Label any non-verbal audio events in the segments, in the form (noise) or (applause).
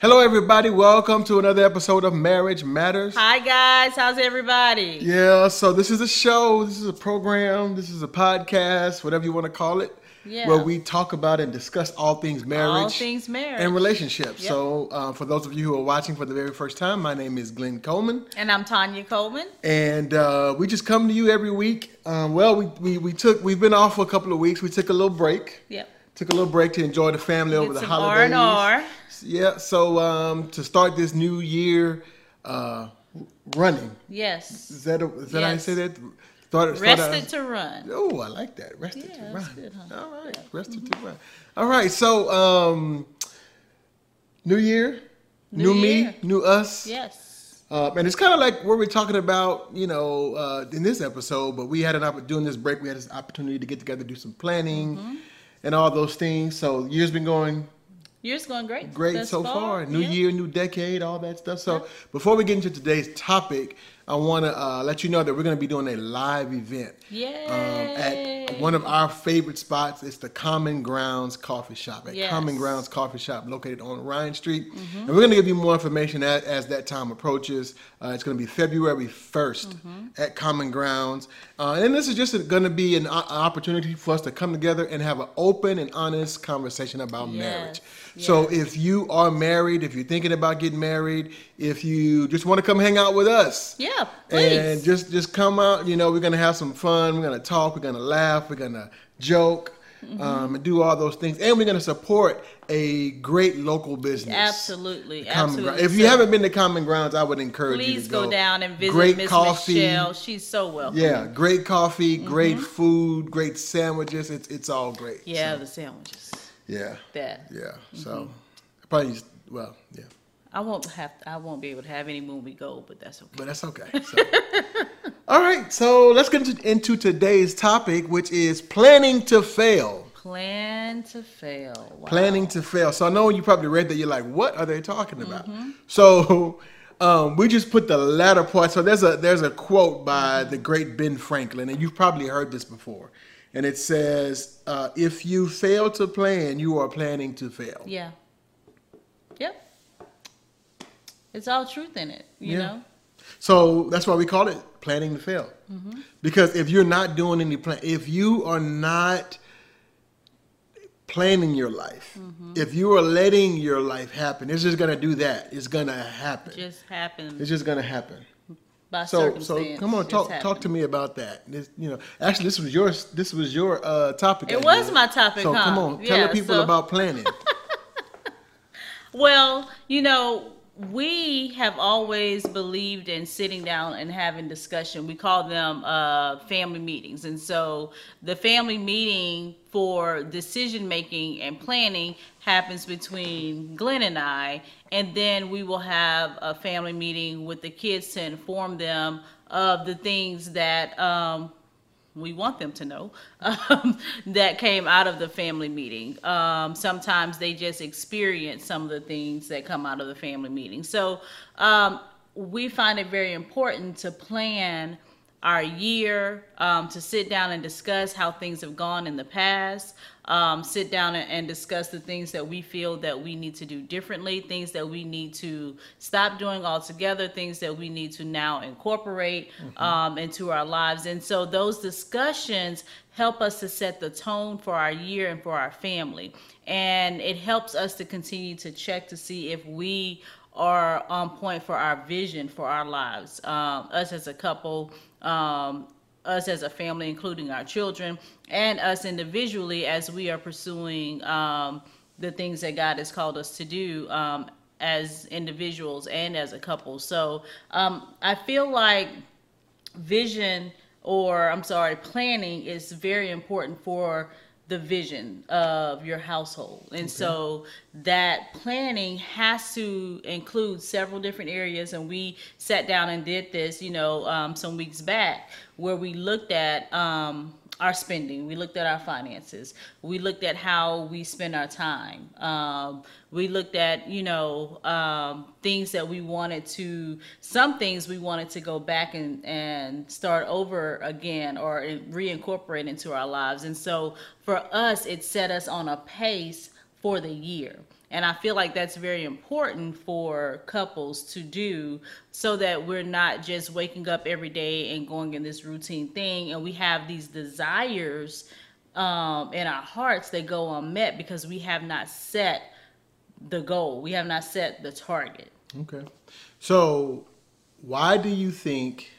Hello, everybody. Welcome to another episode of Marriage Matters. Hi guys, how's everybody? Yeah, so this is a show, this is a program, this is a podcast, whatever you want to call it, Yeah. where we talk about and discuss all things marriage, All things marriage. and relationships. Yep. So, uh, for those of you who are watching for the very first time, my name is Glenn Coleman, And I'm Tanya Coleman. and uh, we just come to you every week. Um, well, we, we we took we've been off for a couple of weeks. We took a little break. Yep. Took a little break to enjoy the family over the holidays. and Yeah, so um, to start this new year uh, running, Yes. is that a, is that how you say that? Rested to run. Oh, I like that. Rested Yeah, to run. good, huh? All right, rested to run. All right, so um, new year, new, New me, year. new us. Yes. Uh, and it's kind of like what we're talking about, you know, uh, in this episode. But we had an opportunity during this break. We had this opportunity to get together, do some planning, Mm-hmm. and all those things. So year's been going Year's going great. great so far. New Yeah. year, new decade, all that stuff. So before we get into today's topic, I want to uh, let you know that we're going to be doing a live event um, at one of our favorite spots. It's the Common Grounds Coffee Shop at Yes. Common Grounds Coffee Shop located on Ryan Street. Mhm. And we're going to give you more information as, as that time approaches. Uh, it's going to be February 1st at Common Grounds. Uh, and this is just going to be an, o- opportunity for us to come together and have an open and honest conversation about Yes. marriage. So if you are married, if you're thinking about getting married, if you just want to come hang out with us, Yeah, please. and just just come out. You know, we're gonna have some fun. We're gonna talk. We're gonna laugh. We're gonna joke, Mm-hmm. um, and do all those things. And we're gonna support a great local business. absolutely. Absolutely. If you So haven't been to Common Grounds, I would encourage you to go. go down and visit Great Miss coffee. Michelle. She's so welcome. Yeah, great coffee, great Mm-hmm. food, great sandwiches. It's it's all great. Yeah, So, the sandwiches. Yeah, That. yeah. So Mm-hmm. probably well, yeah. I won't have I won't be able to have any when we go, but that's okay. but that's okay. So. (laughs) All right, so let's get into, into today's topic, which is planning to fail. Plan to fail. Wow. Planning to fail. So I know you probably read that. You're like, what are they talking about? Mm-hmm. So (laughs) um, we just put the latter part. So there's a there's a quote by the great Ben Franklin, and you've probably heard this before, and it says, uh, "If you fail to plan, you are planning to fail." Yeah. Yep. It's all truth in it, you Yeah. know? So that's why we call it planning to fail. Mm-hmm. Because if you're not doing any plan, if you are not planning your life, Mm-hmm. if you are letting your life happen, it's just gonna do that. It's gonna happen. Just happened it's just gonna happen. By So, so come on, talk talk to me about that. This, you know, actually, this was your this was your uh, topic. It idea. was my topic, So huh? come on, tell Yeah, the people so- about planning. (laughs) Well, you know, we have always believed in sitting down and having discussion. We call them uh, family meetings. And so the family meeting for decision making and planning happens between Glenn and I. And then we will have a family meeting with the kids to inform them of the things that um, we want them to know um, (laughs) that came out of the family meeting. Um, sometimes they just experience some of the things that come out of the family meeting. So um, we find it very important to plan our year, um, to sit down and discuss how things have gone in the past, um, sit down and, and discuss the things that we feel that we need to do differently, things that we need to stop doing altogether, things that we need to now incorporate um, into our lives. And so those discussions help us to set the tone for our year and for our family. And it helps us to continue to check to see if we are on point for our vision for our lives. Um, us as a couple, um, us as a family, including our children, and us individually as we are pursuing um, the things that God has called us to do um, as individuals and as a couple. So um, I feel like vision, or I'm sorry, planning is very important for the vision of your household. And so that planning has to include several different areas. And we sat down and did this, you know, um, some weeks back where we looked at um, our spending. We looked at our finances. We looked at how we spend our time. Um, we looked at, you know, um, things that we wanted to, some things we wanted to go back and, and start over again or reincorporate into our lives. And so for us, it set us on a pace for the year. And I feel like that's very important for couples to do so that we're not just waking up every day and going in this routine thing and we have these desires um, in our hearts that go unmet because we have not set the goal, we have not set the target. Okay. So, why do you think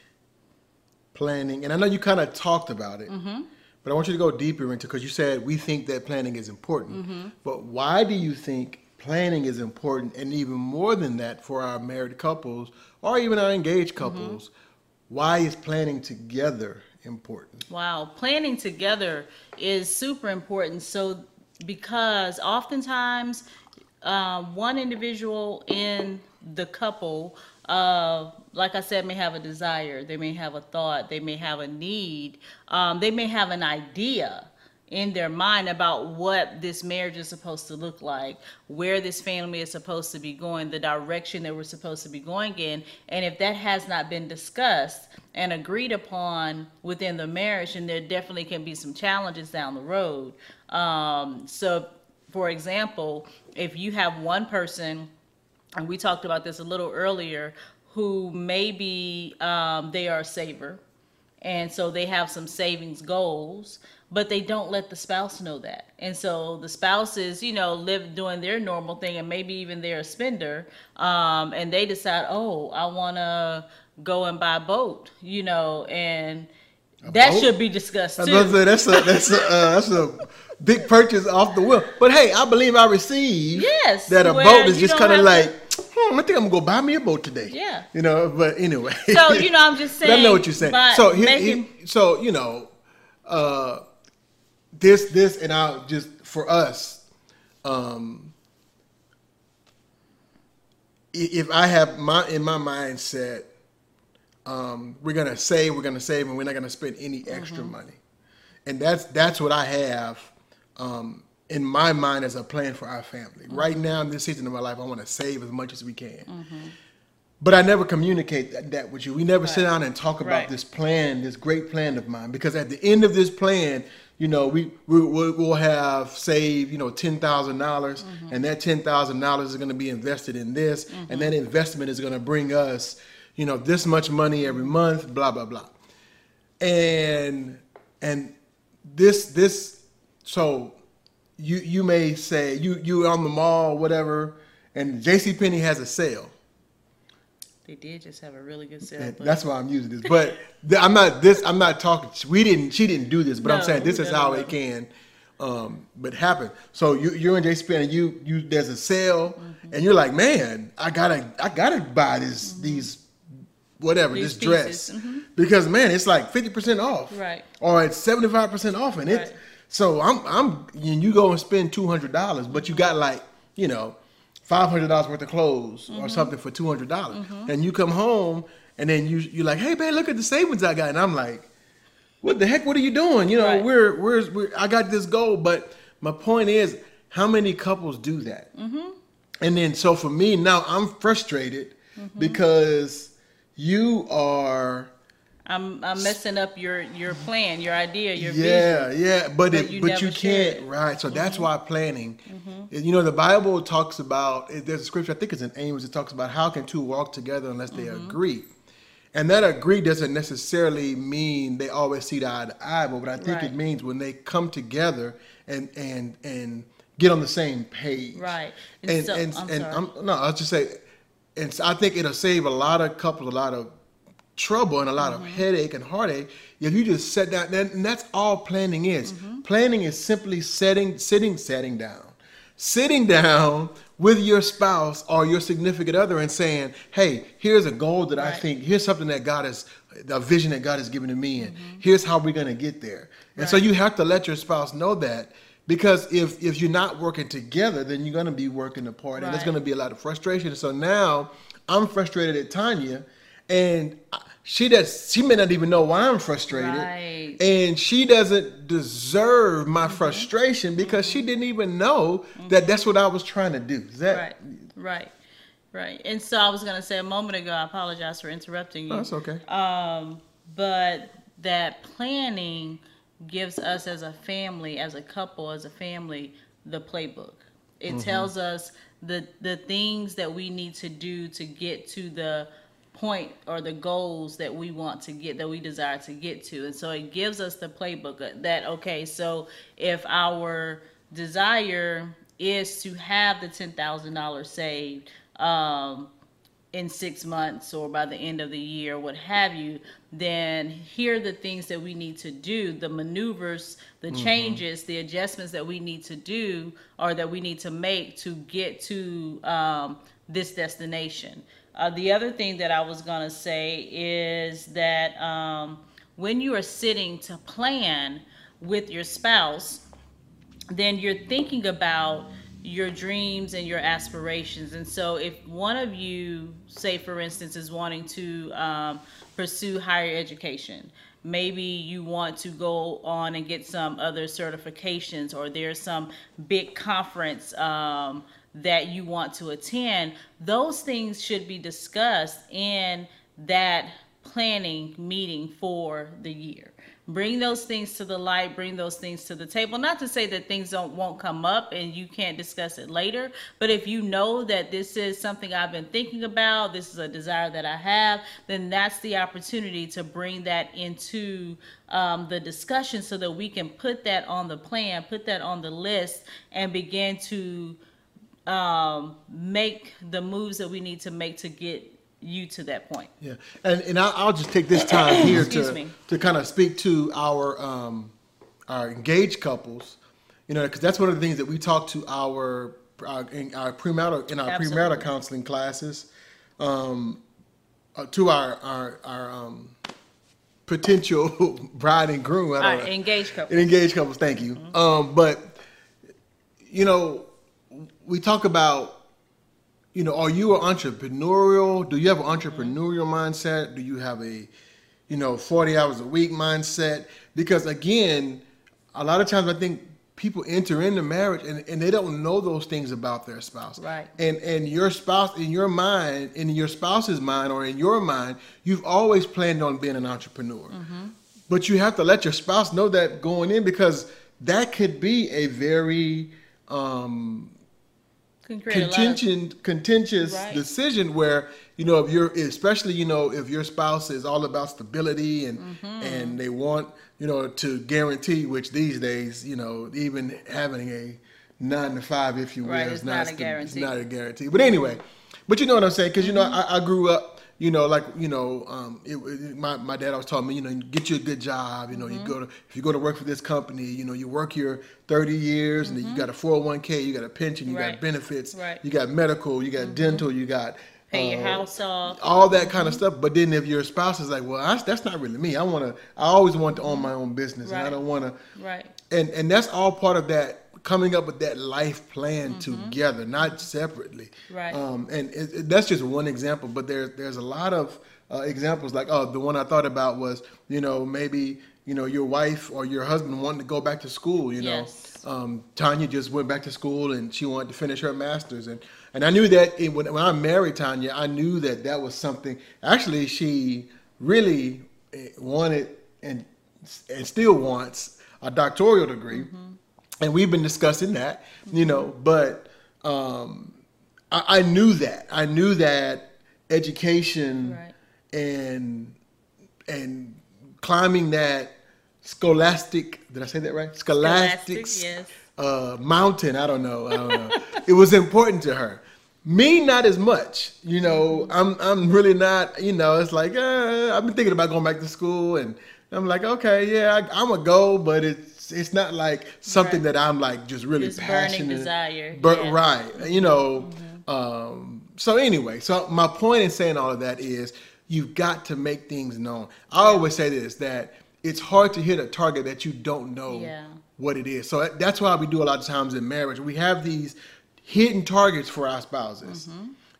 planning, and I know you kind of talked about it, mm-hmm. but I want you to go deeper into because you said we think that planning is important. Mm-hmm. But why do you think planning is important and even more than that for our married couples or even our engaged mm-hmm. couples mm-hmm. why is planning together important wow planning together is super important so because oftentimes um, one individual in the couple uh, like I said, may have a desire, they may have a thought, they may have a need, um, they may have an idea in their mind about what this marriage is supposed to look like, where this family is supposed to be going, the direction that we're supposed to be going in. And if that has not been discussed and agreed upon within the marriage, then there definitely can be some challenges down the road. Um, so, for example, if you have one person, and we talked about this a little earlier, who maybe um, they are a saver, and so they have some savings goals but they don't let the spouse know that. And so the spouses, you know, live doing their normal thing and maybe even they're a spender. Um, and they decide, oh, I want to go and buy a boat, you know, and a that boat? should be discussed too. Say, that's a, that's a, uh, that's a big purchase off the wheel. But hey, I believe I received yes, that a boat is just kind of like, I think I'm gonna go buy me a boat today. Yeah. You know, but anyway. So, you know, I'm (laughs) just saying. I know what you're saying. So, he, making... he, so, you know, uh, this this and I'll just for us, um, if I have my in my mindset, um, we're gonna save, we're gonna save, and we're not gonna spend any extra mm-hmm. money, and that's that's what I have um, in my mind as a plan for our family. Mm-hmm. Right now, in this season of my life, I want to save as much as we can. Mm-hmm. But I never communicate that, that, with you. We never right. sit down and talk about right. this plan, this great plan of mine, because at the end of this plan, you know, we, we we'll have saved, you know, ten thousand dollars, mm-hmm. and that ten thousand dollars is going to be invested in this, mm-hmm. and that investment is going to bring us, you know, this much money every month, blah blah blah, and and this this so you you may say you you on the mall whatever, and J.C. Penney has a sale, they did just have a really good sale. That's why I'm using this. But I'm not this. I'm not talking. We didn't. She didn't do this. But no, I'm saying this is how it can, um, but happen. So you you're in J.C. Penney. you you there's a sale mm-hmm. and you're like, man, I gotta I gotta buy this mm-hmm. these whatever these this dress mm-hmm. because man, it's like fifty percent off, right? Or it's seventy five percent off, and right. it. So I'm I'm and you go and spend two hundred dollars, but you got like you know five hundred dollars worth of clothes mm-hmm. or something for two hundred dollars, mm-hmm. and you come home and then you you're like, hey man, look at the savings I got, and I'm like, what the heck? What are you doing? You know, right. we're, we're we're I got this goal, but my point is, how many couples do that? Mm-hmm. And then so for me now, I'm frustrated mm-hmm. because you are I'm I'm messing up your your plan, your idea, your yeah, vision. Yeah, but but, it, you, but you can't right. So mm-hmm. that's why planning. Mm-hmm. You know, the Bible talks about there's a scripture I think it's in Amos. It talks about how can two walk together unless they mm-hmm. agree. And that agree doesn't necessarily mean they always see eye to eye, but what I think right. it means when they come together and and and get on the same page. Right. And and so, and, I'm and I'm, no, I'll just say, and so I think it'll save a lot of couples a lot of trouble and a lot mm-hmm. of headache and heartache if you just sit down and that's all planning is mm-hmm. planning is simply setting sitting setting down sitting down with your spouse or your significant other and saying hey here's a goal that right. i think here's something that god has a vision that god has given to me and mm-hmm. here's how we're going to get there and right. so you have to let your spouse know that because if if you're not working together then you're going to be working apart right. and there's going to be a lot of frustration so now i'm frustrated at tanya and she does. She may not even know why I'm frustrated, Right. and she doesn't deserve my mm-hmm. frustration because she mm-hmm. didn't even know that that's what I was trying to do. Is that Right, right, right. And so I was gonna say a moment ago, I apologize for interrupting you. Oh, that's okay. Um, but that planning gives us as a family, as a couple, as a family, the playbook. It mm-hmm. tells us the the things that we need to do to get to the point or the goals that we want to get that we desire to get to. And so it gives us the playbook that okay so if our desire is to have the $10,000 saved um, in six months or by the end of the year, what have you, then here are the things that we need to do, the maneuvers, the changes, the adjustments that we need to do or that we need to make to get to um, this destination. Uh, the other thing that I was going to say is that um, when you are sitting to plan with your spouse, then you're thinking about your dreams and your aspirations. And so, if one of you, say for instance, is wanting to um, pursue higher education, maybe you want to go on and get some other certifications, or there's some big conference um, that you want to attend, those things should be discussed in that planning meeting for the year. Bring those things to the light bring those things to the table. Not to say that things don't won't come up and you can't discuss it later but if you know that this is something i've been thinking about this is a desire that i have then that's the opportunity to bring that into um, the discussion so that we can put that on the plan put that on the list and begin to um, make the moves that we need to make to get you to that point Yeah, and and I'll, I'll just take this time (coughs) here to me. to kind of speak to our um, our engaged couples, you know, because that's one of the things that we talk to our our, in our premarital in our Absolutely. premarital counseling classes, um, uh, to our our our um, potential (laughs) bride and groom. I don't right know. engaged couple engaged couples, thank you. Um, but you know, we talk about, you know, are you an entrepreneurial? Do you have an entrepreneurial mindset? Do you have a, you know, forty hours a week mindset? Because again, a lot of times I think people enter into marriage and, and they don't know those things about their spouse. Right. And and your spouse in your mind, in your spouse's mind or in your mind, you've always planned on being an entrepreneur. But you have to let your spouse know that going in because that could be a very um, Can create a lot of- contention, contentious Right. decision where you know if you're especially you know if your spouse is all about stability and Mm-hmm. and they want you know to guarantee which these days you know even having a nine to five if you will Right, is it's not a sta- guarantee. it's not a guarantee but anyway but you know what i'm saying because you know Mm-hmm. I, I grew up you know like you know um, it, it- my, my dad always taught me you know get you a good job you know Mm-hmm. you go to if you go to work for this company you know you work your 30 years and then you got a 401k you got a pension you Mm-hmm. Right. got benefits Right. you got medical, you got dental, you got pay your uh, house off all that kind of stuff. But then if your spouse is like, well, that's, that's not really me. I want to. I always want to own my own business, and I don't want to. right And and that's all part of that coming up with that life plan Mm-hmm. together, not separately. Right. Um, and it, it- that's just one example, but there's there's a lot of uh, examples. Like, oh, the one I thought about was, you know, maybe you know your wife or your husband wanting to go back to school. You know, um, Tanya just went back to school and she wanted to finish her master's, and and I knew that it, when when I married Tanya, I knew that that was something. Actually, she really eh, wanted and and still wants a doctoral degree, and we've been discussing that, you know. But um, I, I knew that I knew that education Right. and and climbing that scholastic did I say that right? Scholastic, yes. uh, mountain. I don't know. I don't know. (laughs) it was important to her. Me, not as much. You know, I'm I'm really not. You know, it's like uh, I've been thinking about going back to school, and I'm like, okay, yeah, I, I'm a go, but it's it's not like something Right. that I'm like just really This burning passionate. desire, But yeah. right, you know. Um, so anyway, so my point in saying all of that is you've got to make things known. I always say this that it's hard to hit a target that you don't know Yeah. what it is. So that's why we do a lot of times in marriage. We have these hidden targets for our spouses.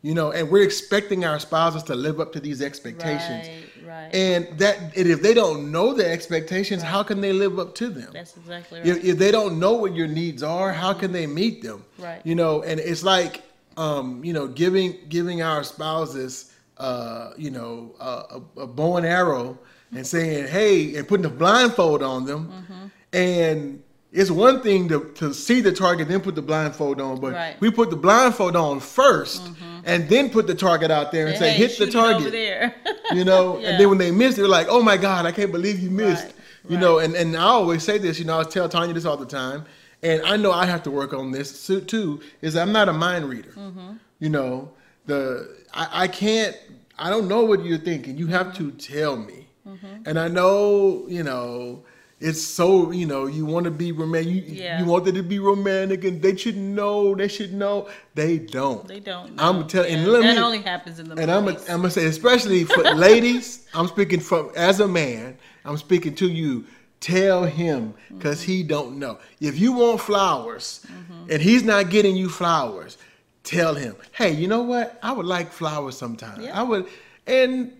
You know, and we're expecting our spouses to live up to these expectations. Right, right. And that and if they don't know the expectations, how can they live up to them? That's exactly right. If, if they don't know what your needs are, how can they meet them? Right. You know, and it's like, um, you know, giving giving our spouses, uh, you know, a, a, a bow and arrow, and saying, hey, and putting a blindfold on them, Mm-hmm. and it's one thing to, to see the target, then put the blindfold on, but Right. we put the blindfold on 1st and then put the target out there and say, Hey, hit the target. (laughs) you know Yeah. and then when they miss they're like oh my god i can't believe you missed Right, you know and, and i always say this you know i tell tanya this all the time and i know i have to work on this too is i'm not a mind reader Mm-hmm. you know the I, I can't i don't know what you're thinking you have to tell me Mm-hmm. and i know you know it's so you know you want to be romantic you, Yeah. you want it to be romantic and they should know they should know they don't They don't. i'm know. telling Yeah, and let that me only happens in the and I'm gonna I'm gonna say, especially for (laughs) ladies, I'm speaking from as a man. I'm speaking to you. Tell him because he mm-hmm. don't know. If you want flowers mm-hmm. and he's not getting you flowers, tell him, hey, you know what? I would like flowers sometime. Yeah. I would, and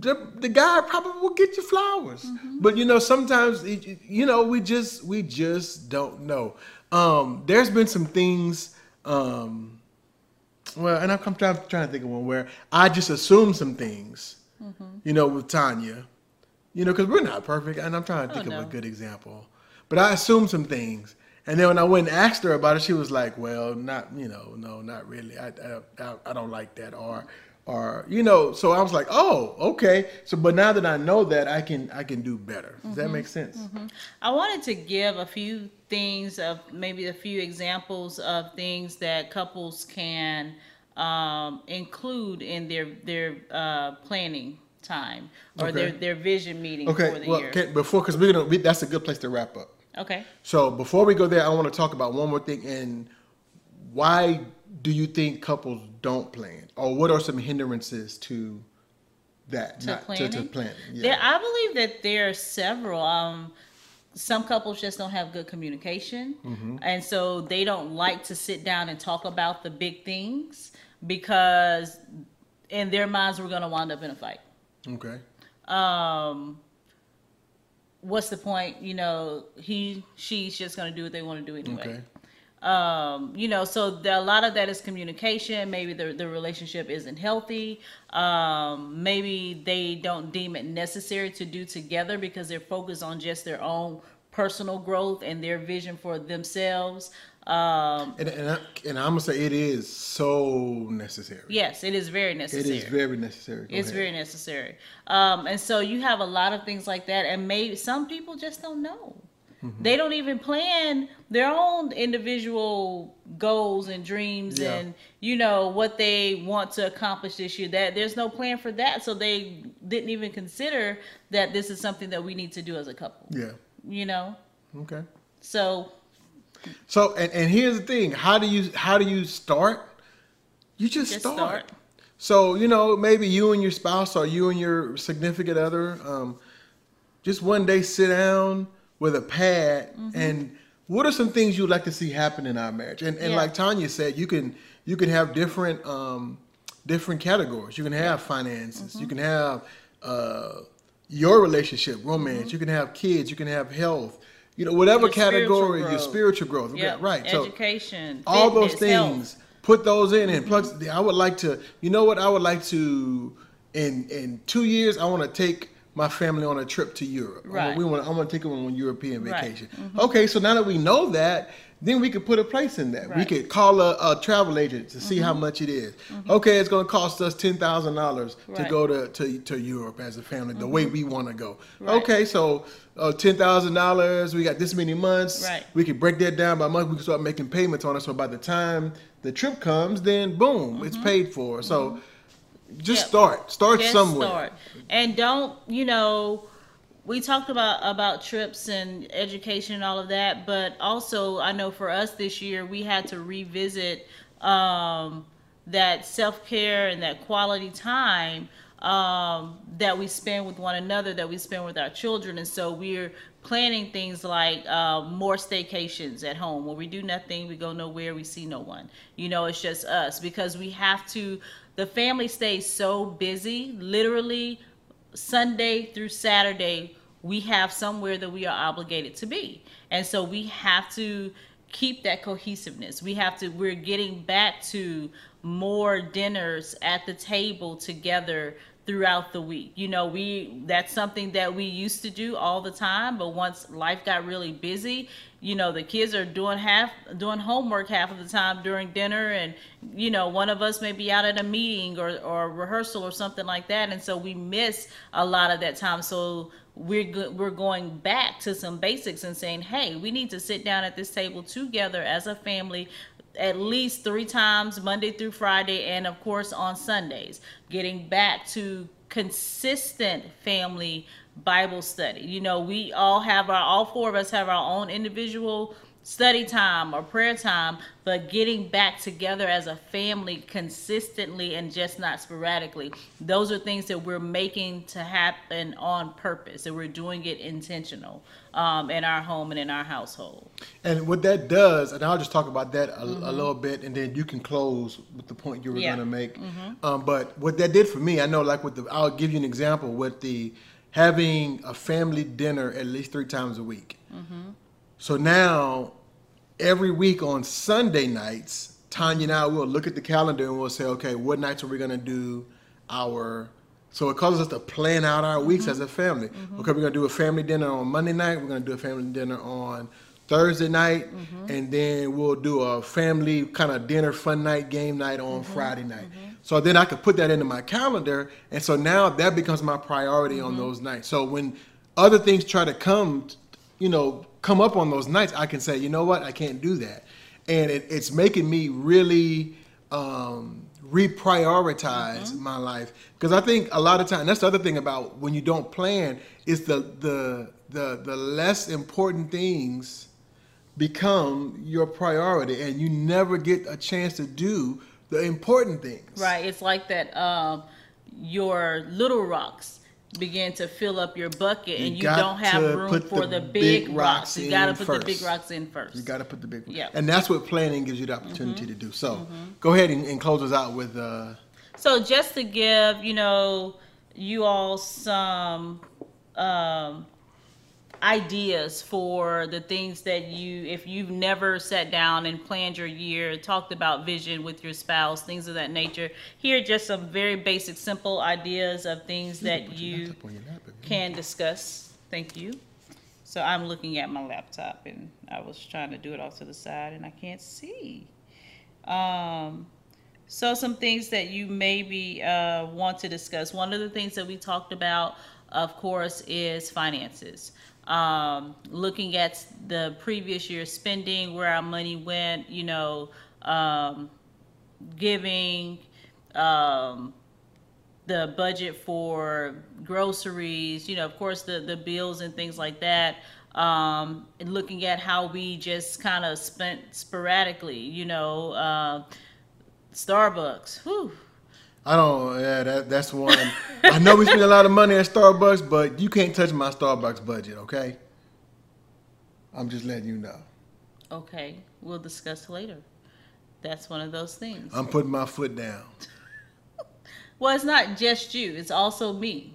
the the guy probably will get you flowers. But you know, sometimes you know we just we just don't know. Um, there's been some things. Um, well, and I'm, I'm trying, trying to think of one where I just assumed some things, Mm-hmm. you know, with Tanya, you know, because we're not perfect, and I'm trying to Oh, think of a good example. But I assumed some things, and then when I went and asked her about it, she was like, "Well, not, you know, no, not really. I, I, I, I don't like that," or, or, you know. So I was like, "Oh, okay." So, but now that I know that, I can, I can do better. Does Mm-hmm. that make sense? I wanted to give a few things of maybe a few examples of things that couples can um, include in their their uh, planning time or their Okay. their vision meeting for Okay. the Well, year. can, before, because we're gonna, we, that's a good place to wrap up. okay. So before we go there, I want to talk about one more thing and why do you think couples don't plan, or what are some hindrances to that? To not planning? to, to planning. There, Yeah. I believe that there are several. Um, some couples just don't have good communication, Mm-hmm. and so they don't like to sit down and talk about the big things because in their minds we're going to wind up in a fight. Okay. um what's the point you know he she's just going to do what they want to do anyway Okay. Um you know so the, a lot of that is communication maybe the, the relationship isn't healthy um maybe they don't deem it necessary to do together because they're focused on just their own personal growth and their vision for themselves um And and, I, and I'm gonna say it is so necessary. yes it is very necessary It is very necessary. Go It's ahead. very necessary. Um, and so you have a lot of things like that, and maybe some people just don't know. Mm-hmm. They don't even plan their own individual goals and dreams Yeah. and you know what they want to accomplish this year. That there's no plan for that, so they didn't even consider that this is something that we need to do as a couple. Yeah. You know, Okay. so So and, and here's the thing: how do you how do you start? You just, Just start. start. So you know maybe you and your spouse or you and your significant other, um, just one day sit down with a pad Mm-hmm. and what are some things you'd like to see happen in our marriage? And and Yeah. like Tanya said, you can you can have different um, different categories. You can have finances. Mm-hmm. You can have uh, your relationship, romance. Mm-hmm. You can have kids. You can have health. You know, whatever Your spiritual category, your spiritual growth. Yeah, right. So education, all those fitness, health. Mm-hmm. things put those in and plugs i would like to you know what i would like to in in two years i want to take my family on a trip to europe I want- Right. we want i'm going to take them on a european Right. vacation okay so now that we know that then we could put a place in that we Right. Mm-hmm. could call a, a travel agent to see how much it is. okay it's going to cost us $10000 to Mm-hmm. go to, to, to europe as a family the way we want to go okay so uh, $10000 we got this many months Right. we could break that down by month. We can start making payments on it. So by the time the trip comes, then boom, it's paid for. So just Yep. start. Start Just somewhere. start. And don't, you know, we talked about about trips and education and all of that, but also I know for us this year we had to revisit um, that self care and that quality time um, that we spend with one another, that we spend with our children. And so we're planning things like uh, more staycations at home where we do nothing, we go nowhere, we see no one. You know, it's just us because we have to, the family stays so busy, literally Sunday through Saturday, we have somewhere that we are obligated to be. And so we have to keep that cohesiveness. We have to, we're getting back to more dinners at the table together throughout the week. You know, we that's something that we used to do all the time, but once life got really busy, you know, the kids are doing half doing homework half of the time during dinner and you know, one of us may be out at a meeting or or rehearsal or something like that and so we miss a lot of that time. So we're go- we're going back to some basics and saying, "Hey, we need to sit down at this table together as a family at least three times Monday through Friday, and of course on Sundays. Getting back to consistent family Bible study. You know, we all have our, all four of us have our own individual study time or prayer time, but getting back together as a family consistently and just not sporadically. Those are things that we're making to happen on purpose, and we're doing it intentional um, in our home and in our household. And what that does, and I'll just talk about that a, a little bit, and then you can close with the point you were Yeah. going to make. Um, but what that did for me, I know, like with the, I'll give you an example with the having a family dinner at least three times a week. So now, every week on Sunday nights, Tanya and I will look at the calendar and we'll say, okay, what nights are we going to do our. So it causes us to plan out our weeks as a mm-hmm. family. Mm-hmm. Okay, we're going to do a family dinner on Monday night. We're going to do a family dinner on Thursday night, mm-hmm. and then we'll do a family kind of dinner, fun night, game night on Friday night. So then I could put that into my calendar, and so now that becomes my priority on those nights. So when other things try to come, you know, come up on those nights, I can say, you know what, I can't do that, and it, it's making me really um, reprioritize my life because I think a lot of time that's the other thing about when you don't plan is the the the the less important things become your priority, and you never get a chance to do the important things. Right. It's like that. Um, your little rocks begin to fill up your bucket, You and you don't have room for the the, big big, rocks. You got to put the big rocks in first. You got to put the big, rocks. Yeah. and that's what planning gives you the opportunity to do. So, go ahead and, and close us out with. Uh, So just to give, you know, you all some um, ideas for the things that you, if you've never sat down and planned your year, talked about vision with your spouse, things of that nature. Here are just some very basic, simple ideas of things that you laptop on your lap if you can discuss. Thank you. So I'm looking at my laptop and I was trying to do it off to the side and I can't see. Um, so some things that you maybe uh, want to discuss. One of the things that we talked about, of course, is finances. Um, looking at the previous year's spending, where our money went, you know, um, giving, um, the budget for groceries, you know, of course, the, the bills and things like that. Um, and looking at how we just kind of spent sporadically, you know, uh, Starbucks, whew. I don't. Yeah, that, that's one. I know we spend a lot of money at Starbucks, but you can't touch my Starbucks budget. Okay. I'm just letting you know. Okay, we'll discuss later. That's one of those things. I'm putting my foot down. (laughs) well, it's not just you; it's also me.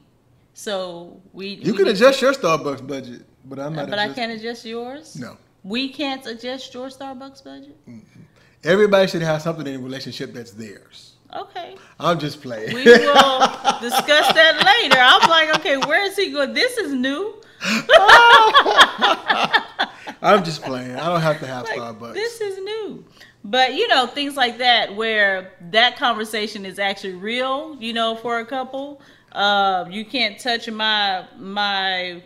So we. You we can adjust your Starbucks budget, but I'm not. but I can't adjust yours. No. We can't adjust your Starbucks budget. Everybody should have something in a relationship that's theirs. Okay. I'm just playing. We will discuss that later. I'm like, okay, where is he going? This is new. (laughs) I'm just playing. I don't have to have Like, Starbucks. This is new. But you know, things like that where that conversation is actually real, you know, for a couple. Uh, you can't touch my my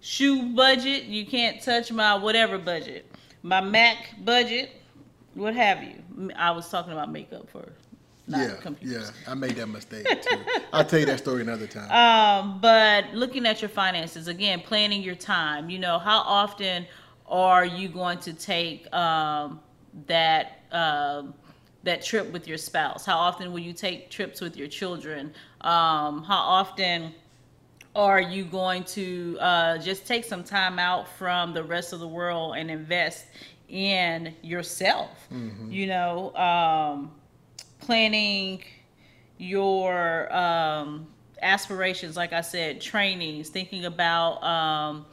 shoe budget. You can't touch my whatever budget. My Mac budget, what have you. I was talking about makeup for not yeah, computers. yeah. I made that mistake too. I'll tell you that story another time. Um, but looking at your finances again, planning your time. You know, how often are you going to take um, that um, that trip with your spouse? How often will you take trips with your children? Um, how often are you going to uh, just take some time out from the rest of the world and invest in yourself? Mm-hmm. You know, um, planning your um, aspirations, like I said, trainings, thinking about um,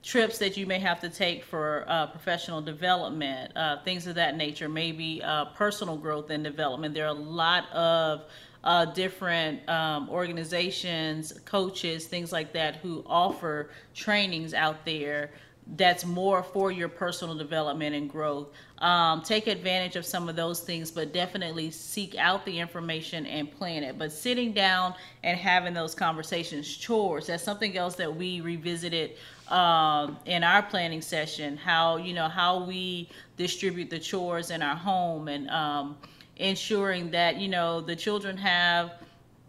trips that you may have to take for uh, professional development, uh, things of that nature, maybe uh, personal growth and development. There are a lot of uh, different um, organizations, coaches, things like that, who offer trainings out there that's more for your personal development and growth. Um, take advantage of some of those things, but definitely seek out the information and plan it. But sitting down and having those conversations, chores, that's something else that we revisited um, in our planning session. How you know how we distribute the chores in our home and um, ensuring that you know the children have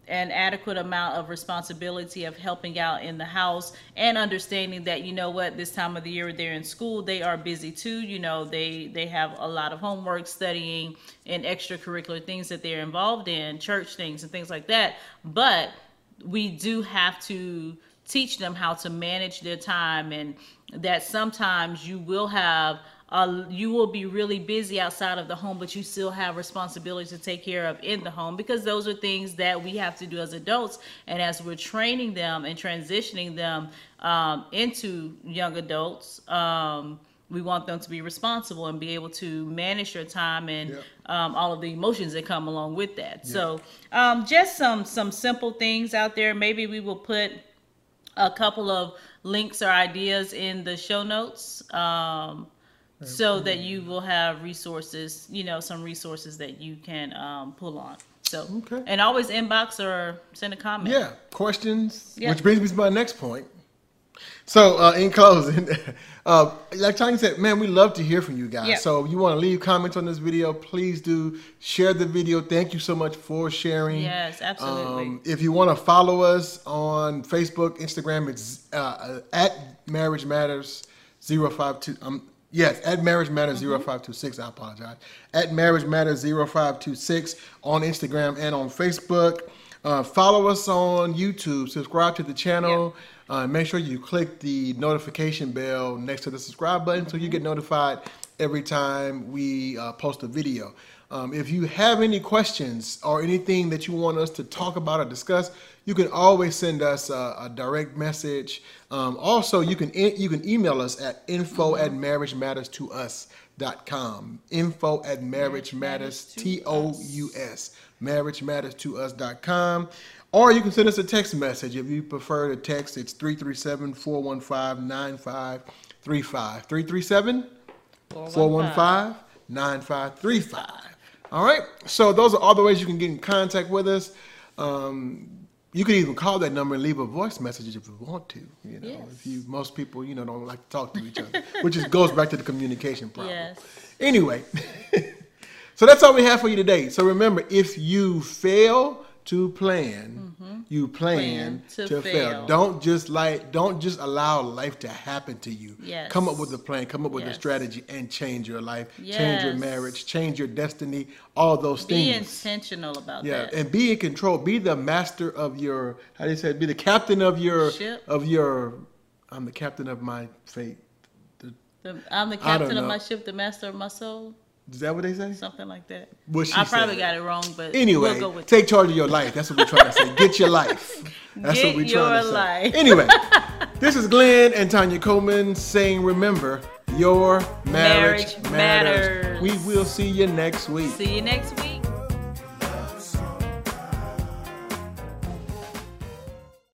an adequate amount of responsibility of helping out in the house and understanding that you know what this time of the year they're in school they are busy too you know they they have a lot of homework studying and extracurricular things that they're involved in church things and things like that. But we do have to teach them how to manage their time and that sometimes you will have uh, you will be really busy outside of the home, but you still have responsibilities to take care of in the home because those are things that we have to do as adults. And as we're training them and transitioning them um, into young adults, um, we want them to be responsible and be able to manage their time and Yep. um, all of the emotions that come along with that. So, um, just some some simple things out there. Maybe we will put a couple of links or ideas in the show notes um, so that you will have resources you know some resources that you can um, pull on so Okay. and always inbox or send a comment Yeah, questions. Yeah. Which brings me to my next point. So, uh, in closing, (laughs) uh, like Tanya said, man, we love to hear from you guys. Yeah. So, if you want to leave comments on this video, please do share the video. Thank you so much for sharing. yes absolutely Um, if you want to follow us on Facebook, Instagram, it's uh, at Marriage Matters 052. Um, yes, at Marriage Matters 0526. I apologize. At Marriage Matters 0526 on Instagram and on Facebook. Uh, follow us on YouTube. Subscribe to the channel. Uh, make sure you click the notification bell next to the subscribe button so you get notified every time we uh, post a video. Um, if you have any questions or anything that you want us to talk about or discuss, you can always send us a, a direct message. Um, also, you can you can email us at info at marriagematterstous.com. Info at marriage matters t o u s marriagematterstous.com. Or you can send us a text message if you prefer to text. It's 337 415 9535. 337 415 9535. All right. So those are all the ways you can get in contact with us. Um, you can even call that number and leave a voice message if you want to. You know, Yes. if you most people you know don't like to talk to each other, which is, goes back to the communication problem. yes Anyway, (laughs) so that's all we have for you today. So remember, if you fail to plan, you plan, Mm-hmm. Plan to, to fail. fail. Don't just like don't just allow life to happen to you. Yes. Come up with a plan, come up with a strategy and change your life, change your marriage, change your destiny, all those be things. Be intentional about Yeah, that and be in control. Be the master of your. How do you say? it? Be the captain of your. Ship. Of your. I'm the captain of my fate. The- the, i'm the captain of my ship the master of my soul Is that what they say? something like that What she i probably said. got it wrong but Anyway, we'll go with take charge of your life. That's what we're trying to say. Get your life. That's Get what we're trying your to say. life. Anyway, (laughs) this is Glenn and Tanya Coleman saying, remember, your marriage, Marriage matters. We will see you next week. see you next week